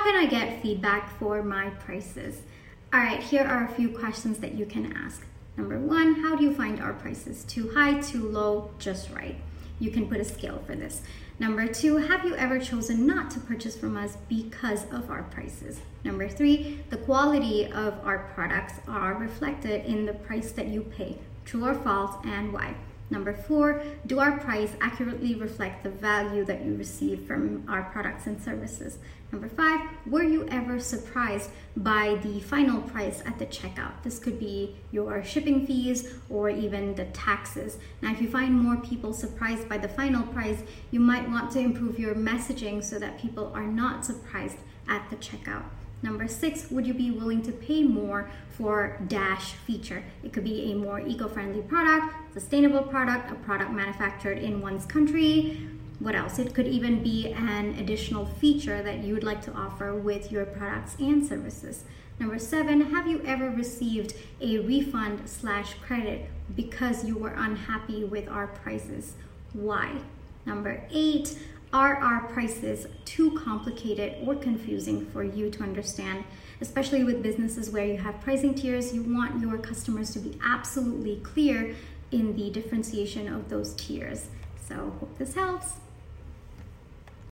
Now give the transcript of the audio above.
how can I get feedback for my prices? All right, here are a few questions that you can ask. Number one, how do you find our prices? Too high, too low, just right? You can put a scale for this. Number two, have you ever chosen not to purchase from us because of our prices? Number three, the quality of our products are reflected in the price that you pay. True or false, and why? Number four, do our price accurately reflect the value that you receive from our products and services? Number five, were you ever surprised by the final price at the checkout? This could be your shipping fees or even the taxes. Now, if you find more people surprised by the final price, you might want to improve your messaging so that people are not surprised at the checkout. Number six, would you be willing to pay more for Dash feature? It could be a more eco-friendly product, sustainable product, a product manufactured in one's country. What else? It could even be an additional feature that you would like to offer with your products and services. Number seven, have you ever received a refund slash credit because you were unhappy with our prices? Why? Number eight, are our prices too complicated or confusing for you to understand? Especially with businesses where you have pricing tiers, you want your customers to be absolutely clear in the differentiation of those tiers. So, hope this helps.